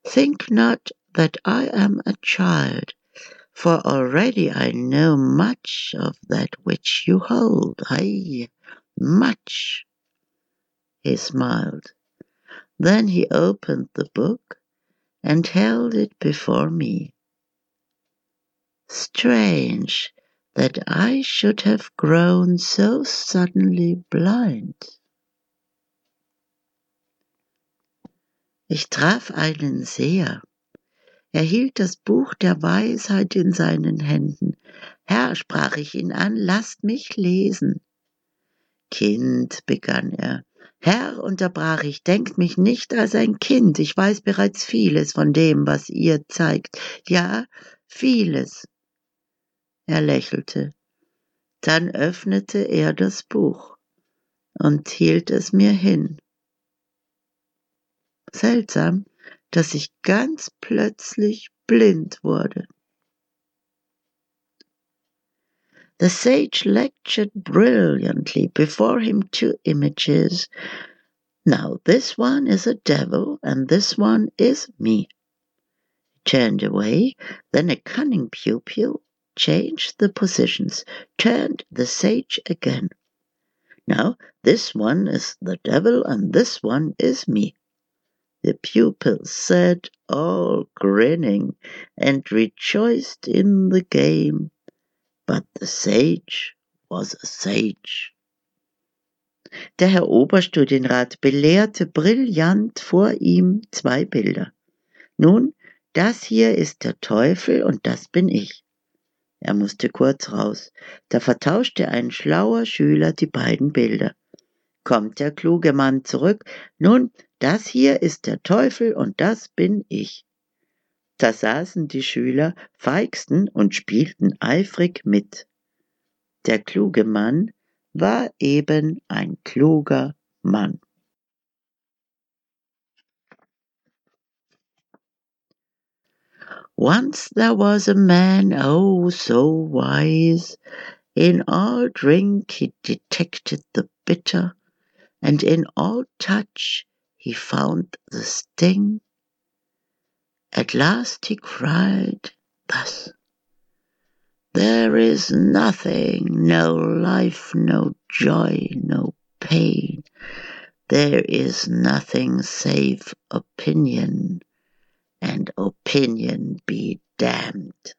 Think not that I am a child, for already I know much of that which you hold, ay, much. He smiled. Then he opened the book and held it before me. Strange that I should have grown so suddenly blind. Ich traf einen Seher. Er hielt das Buch der Weisheit in seinen Händen. Herr, sprach ich ihn an, lasst mich lesen. Kind, begann er. Herr, unterbrach ich, denkt mich nicht als ein Kind. Ich weiß bereits vieles von dem, was ihr zeigt. Ja, vieles. Er lächelte. Dann öffnete er das Buch und hielt es mir hin. Seltsam, dass ich ganz plötzlich blind wurde. The sage lectured brilliantly before him two images. Now this one is a devil and this one is me. He Turned away, then a cunning pupil changed the positions, turned the sage again. Now this one is the devil and this one is me the pupils said, all grinning, and rejoiced in the game. But the sage was a sage. Der Herr Oberstudienrat belehrte brillant vor ihm zwei Bilder. Nun, das hier ist der Teufel und das bin ich. Er musste kurz raus. Da vertauschte ein schlauer Schüler die beiden Bilder. Kommt der kluge Mann zurück. Nun, das hier ist der Teufel und das bin ich. Da saßen die Schüler, feixten und spielten eifrig mit. Der kluge Mann war eben ein kluger Mann. Once there was a man, oh so wise, in all drink he detected the bitter, and in all touch he found the sting. At last he cried thus There is nothing, no life, no joy, no pain. There is nothing save opinion, and opinion be damned.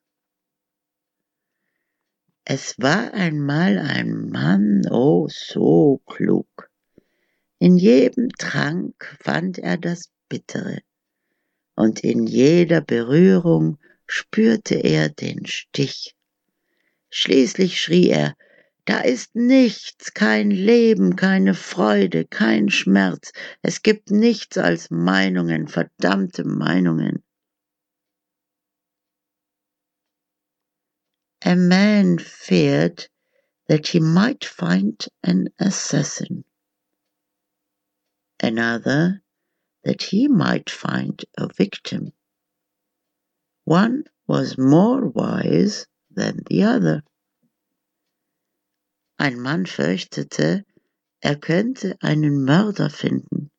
Es war einmal ein Mann, oh so klug, In jedem Trank fand er das Bittere, und in jeder Berührung spürte er den Stich. Schließlich schrie er, da ist nichts, kein Leben, keine Freude, kein Schmerz, es gibt nichts als Meinungen, verdammte Meinungen. A man feared that he might find an assassin. Another, that he might find a victim. One was more wise than the other. Ein Mann fürchtete, er könnte einen Mörder finden.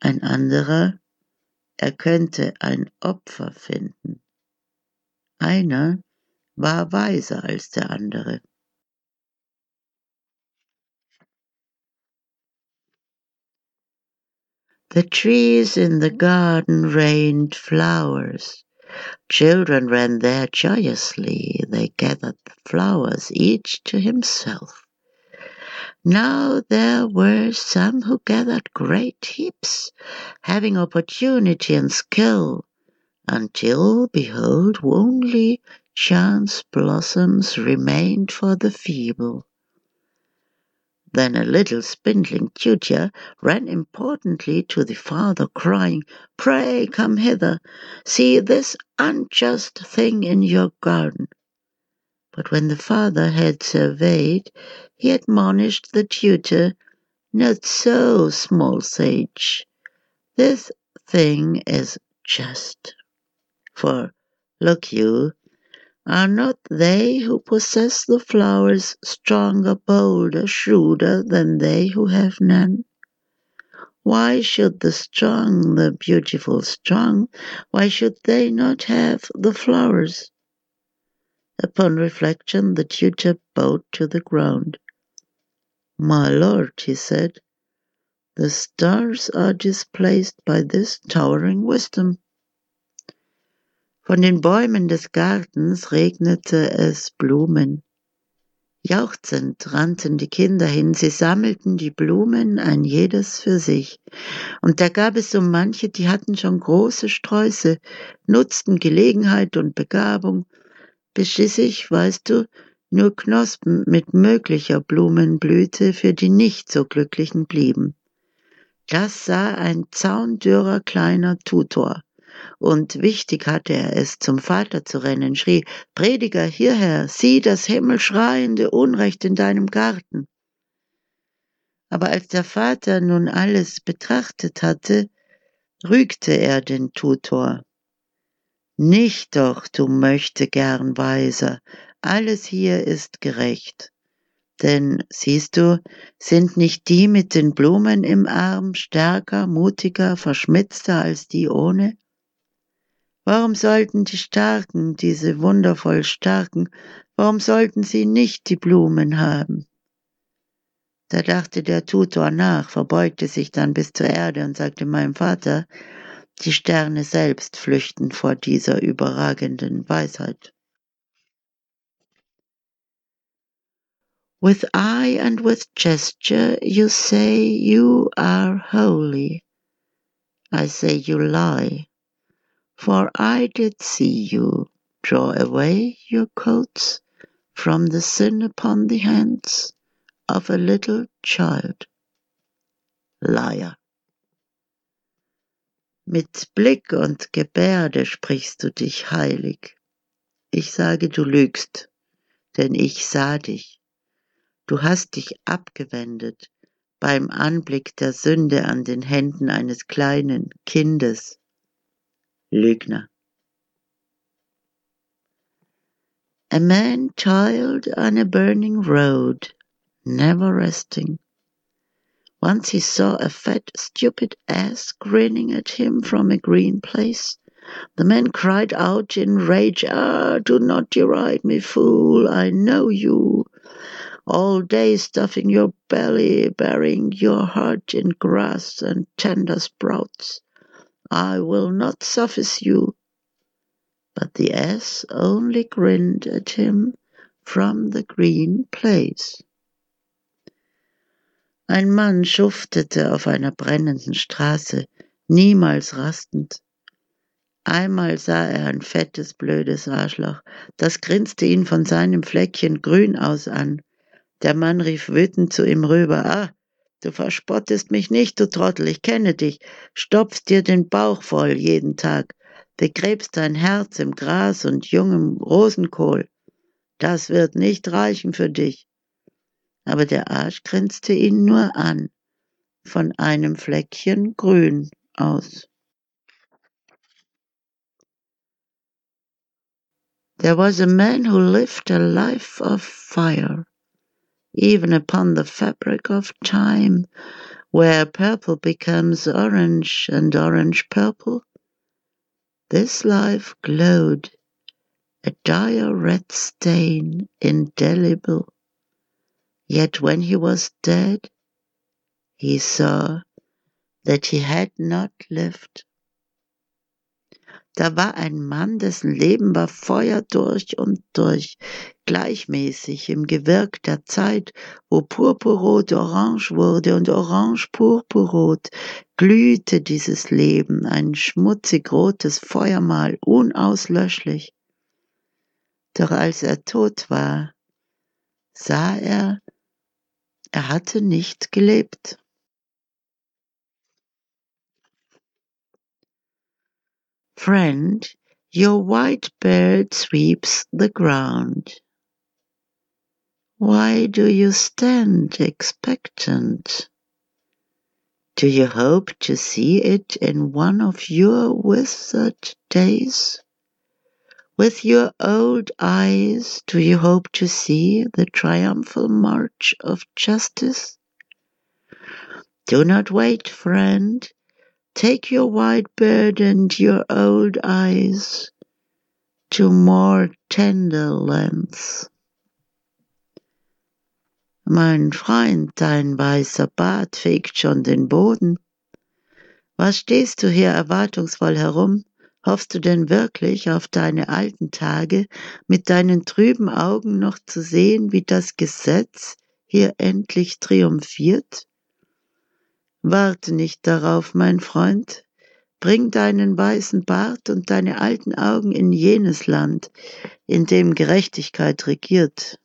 Ein anderer, er könnte ein Opfer finden. Einer war weiser als der andere. The trees in the garden rained flowers. Children ran there joyously. They gathered the flowers, each to himself. Now there were some who gathered great heaps, having opportunity and skill, until, behold, only chance blossoms remained for the feeble. Then a little spindling tutor ran importantly to the father, crying, Pray come hither, see this unjust thing in your garden. But when the father had surveyed, he admonished the tutor, Not so, small sage, this thing is just. For, look you, are not they who possess the flowers stronger, bolder, shrewder than they who have none? Why should the strong, the beautiful strong, why should they not have the flowers? Upon reflection, the tutor bowed to the ground. My lord, he said, the stars are displaced by this towering wisdom. Von den Bäumen des Gartens regnete es Blumen. Jauchzend rannten die Kinder hin, sie sammelten die Blumen, ein jedes für sich. Und da gab es so manche, die hatten schon große Sträuße, nutzten Gelegenheit und Begabung, bis schließlich, weißt du, nur Knospen mit möglicher Blumenblüte für die nicht so Glücklichen blieben. Das sah ein zaundürrer kleiner Tutor und wichtig hatte er es, zum Vater zu rennen, schrie, Prediger, hierher, sieh das himmelschreiende Unrecht in deinem Garten. Aber als der Vater nun alles betrachtet hatte, rügte er den Tutor. Nicht doch, du möchte gern Weiser, alles hier ist gerecht. Denn, siehst du, sind nicht die mit den Blumen im Arm stärker, mutiger, verschmitzter als die ohne? Warum sollten die Starken, diese wundervoll Starken, warum sollten sie nicht die Blumen haben? Da dachte der Tutor nach, verbeugte sich dann bis zur Erde und sagte meinem Vater, die Sterne selbst flüchten vor dieser überragenden Weisheit. With eye and with gesture you say you are holy. I say you lie. For I did see you draw away your coats from the sin upon the hands of a little child. Liar. Mit Blick und Gebärde sprichst du dich heilig. Ich sage, du lügst, denn ich sah dich. Du hast dich abgewendet beim Anblick der Sünde an den Händen eines kleinen Kindes. Lügner. A man toiled on a burning road, never resting. Once he saw a fat, stupid ass grinning at him from a green place. The man cried out in rage, Ah, do not deride me, fool, I know you. All day stuffing your belly, burying your heart in grass and tender sprouts. I will not suffice you. But the ass only grinned at him from the green place. Ein Mann schuftete auf einer brennenden Straße, niemals rastend. Einmal sah er ein fettes, blödes Arschloch, das grinste ihn von seinem Fleckchen grün aus an. Der Mann rief wütend zu ihm rüber, ah, Du verspottest mich nicht, du Trottel, ich kenne dich, stopfst dir den Bauch voll jeden Tag, begräbst dein Herz im Gras und jungem Rosenkohl. Das wird nicht reichen für dich. aber der Arsch grinste ihn nur an, von einem Fleckchen grün aus. There was a man who lived a life of fire, even upon the fabric of time, where purple becomes orange and orange purple. This life glowed, a dire red stain, indelible. Yet when he was dead, he saw that he had not lived. Da war ein Mann, dessen Leben war Feuer durch und durch, gleichmäßig im Gewirk der Zeit, wo Purpurrot orange wurde und orange purpurrot, glühte dieses Leben, ein schmutzig rotes Feuermal, unauslöschlich. Doch als er tot war, sah er, er hatte nicht gelebt. Friend, your white bird sweeps the ground. Why do you stand expectant? Do you hope to see it in one of your withered days? With your old eyes, do you hope to see the triumphal march of justice? Do not wait, friend. Take your white bird and your old eyes to more tender lands. Mein Freund, dein weißer Bart fegt schon den Boden. Was stehst du hier erwartungsvoll herum? Hoffst du denn wirklich auf deine alten Tage, mit deinen trüben Augen noch zu sehen, wie das Gesetz hier endlich triumphiert? Warte nicht darauf, mein Freund. Bring deinen weißen Bart und deine alten Augen in jenes Land, in dem Gerechtigkeit regiert.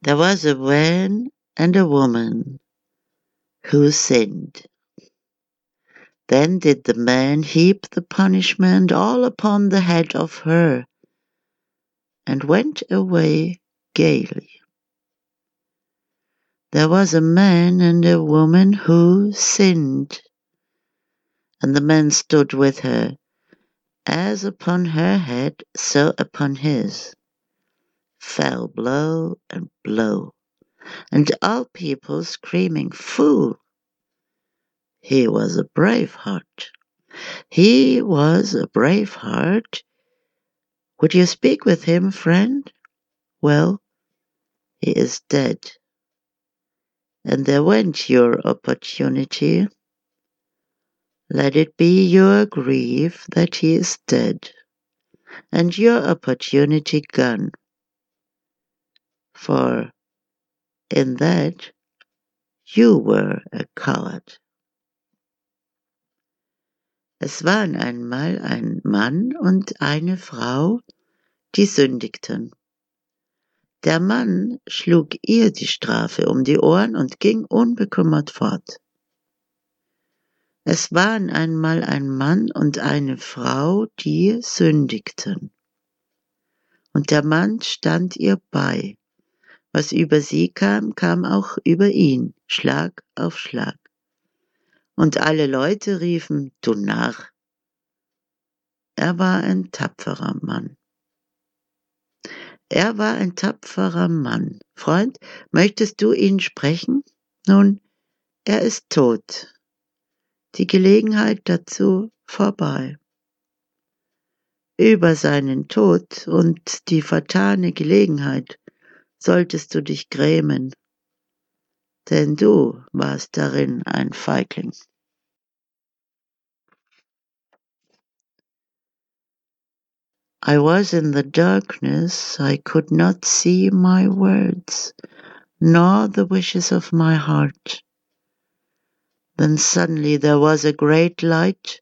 There was a man and a woman who sinned. Then did the man heap the punishment all upon the head of her, and went away gaily. There was a man and a woman who sinned, and the man stood with her, as upon her head, so upon his. Fell blow and blow and all people screaming, Fool! He was a brave heart. He was a brave heart. Would you speak with him, friend? Well, he is dead. And there went your opportunity. Let it be your grief that he is dead, and your opportunity gone. For in that you were a coward. Es waren einmal ein Mann und eine Frau, die sündigten. Der Mann schlug ihr die Strafe um die Ohren und ging unbekümmert fort. Es waren einmal ein Mann und eine Frau, die sündigten. Und der Mann stand ihr bei was über sie kam, kam auch über ihn, Schlag auf Schlag. Und alle Leute riefen, du Narr. Er war ein tapferer Mann. Er war ein tapferer Mann. Freund, möchtest du ihn sprechen? Nun, er ist tot. Die Gelegenheit dazu vorbei. Über seinen Tod und die vertane Gelegenheit solltest du dich grämen, denn du warst darin ein Feigling. I was in the darkness, I could not see my words, nor the wishes of my heart. Then suddenly there was a great light.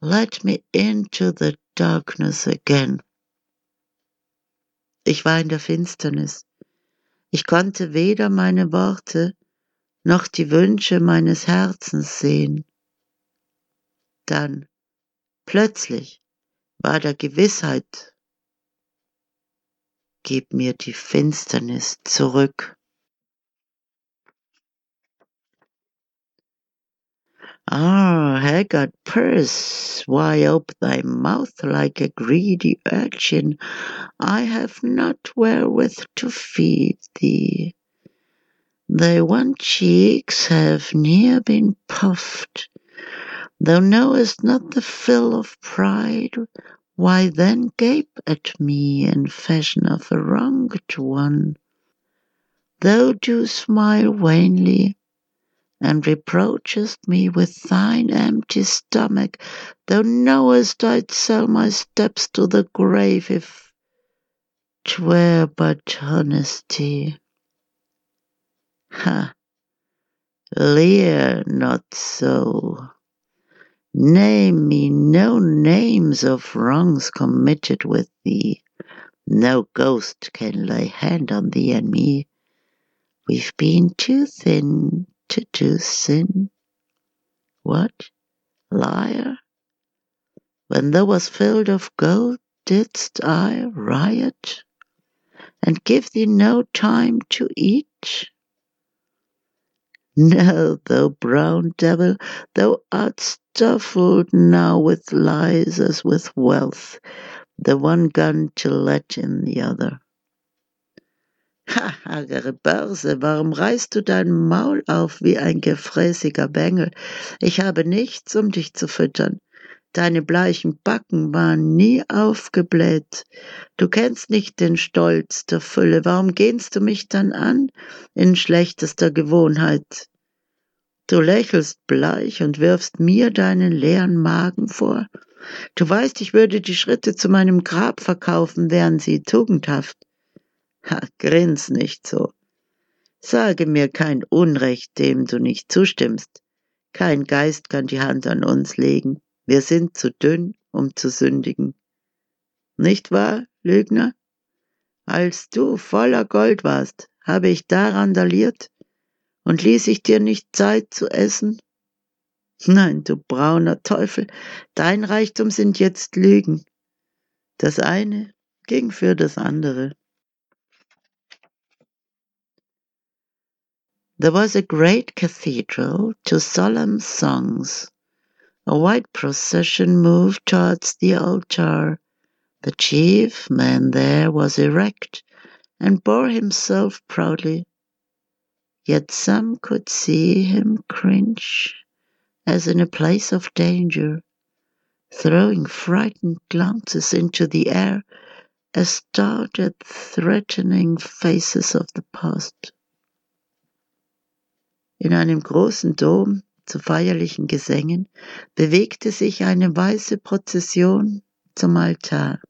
Let me into the darkness again. Ich war in der Finsternis. Ich konnte weder meine Worte noch die Wünsche meines Herzens sehen. Dann, plötzlich, war der Gewissheit, gib mir die Finsternis zurück. Ah, haggard purse, why ope thy mouth like a greedy urchin? I have not wherewith to feed thee. Thy wan cheeks have near been puffed. Thou knowest not the fill of pride. Why then gape at me in fashion of a wronged one? Thou do smile wanly, and reproachest me with thine empty stomach. Thou knowest I'd sell my steps to the grave if 'twere but honesty. Ha! Leer not so. Name me no names of wrongs committed with thee. No ghost can lay hand on thee and me. We've been too thin to do sin. What, liar? When thou wast filled of gold, didst I riot, and give thee no time to eat? No, thou brown devil, thou art stuffled now with lies as with wealth, the one gun to let in the other. Ha, hagere Börse, warum reißt du dein Maul auf wie ein gefräßiger Bengel? Ich habe nichts, um dich zu füttern. Deine bleichen Backen waren nie aufgebläht. Du kennst nicht den Stolz der Fülle. Warum gehst du mich dann an in schlechtester Gewohnheit? Du lächelst bleich und wirfst mir deinen leeren Magen vor. Du weißt, ich würde die Schritte zu meinem Grab verkaufen, wären sie tugendhaft. Ha, grins nicht so. Sage mir kein Unrecht, dem du nicht zustimmst. Kein Geist kann die Hand an uns legen. Wir sind zu dünn, um zu sündigen. Nicht wahr, Lügner? Als du voller Gold warst, habe ich da randaliert und ließ ich dir nicht Zeit zu essen? Nein, du brauner Teufel, dein Reichtum sind jetzt Lügen. Das eine ging für das andere. There was a great cathedral to solemn songs. A white procession moved towards the altar. The chief man there was erect and bore himself proudly. Yet some could see him cringe as in a place of danger, throwing frightened glances into the air as started threatening faces of the past. In einem großen Dom zu feierlichen Gesängen bewegte sich eine weiße Prozession zum Altar.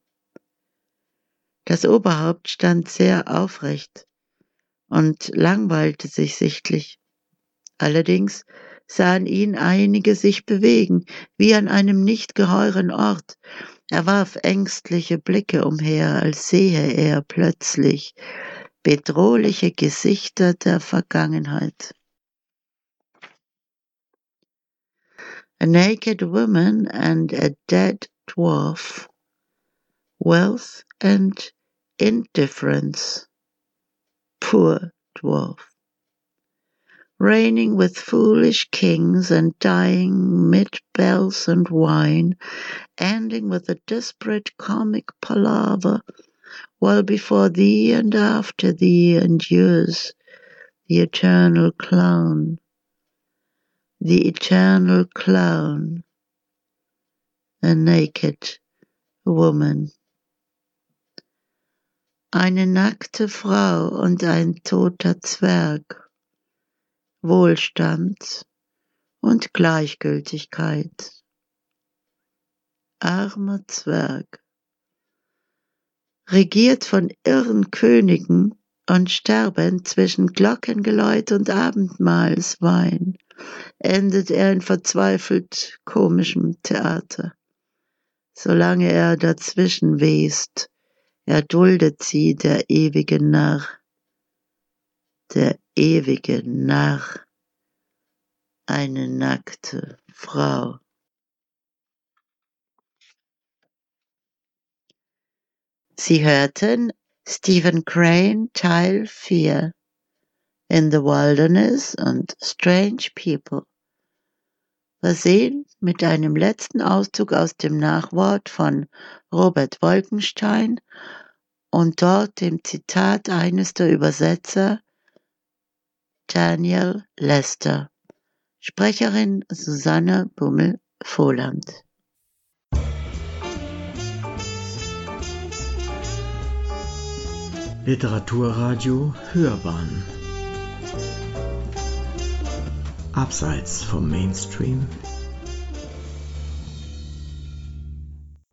Das Oberhaupt stand sehr aufrecht und langweilte sich sichtlich. Allerdings sahen ihn einige sich bewegen, wie an einem nicht geheuren Ort. Er warf ängstliche Blicke umher, als sehe er plötzlich bedrohliche Gesichter der Vergangenheit. A naked woman and a dead dwarf, wealth and indifference, poor dwarf, reigning with foolish kings and dying mid bells and wine, ending with a desperate comic palaver, while before thee and after thee endures the eternal clown the eternal clown, a naked woman. Eine nackte Frau und ein toter Zwerg, Wohlstand und Gleichgültigkeit. Armer Zwerg, regiert von irren Königen und sterbend zwischen Glockengeläut und Abendmahlswein, endet er in verzweifelt komischem Theater. Solange er dazwischen west, erduldet sie der ewige Narr, der ewige Narr, eine nackte Frau. Sie hörten Stephen Crane Teil 4 In the Wilderness und Strange People. Versehen mit einem letzten Auszug aus dem Nachwort von Robert Wolkenstein und dort dem Zitat eines der Übersetzer, Daniel Lester. Sprecherin Susanne Bummel-Vohland. Literaturradio Hörbahn Abseits vom Mainstream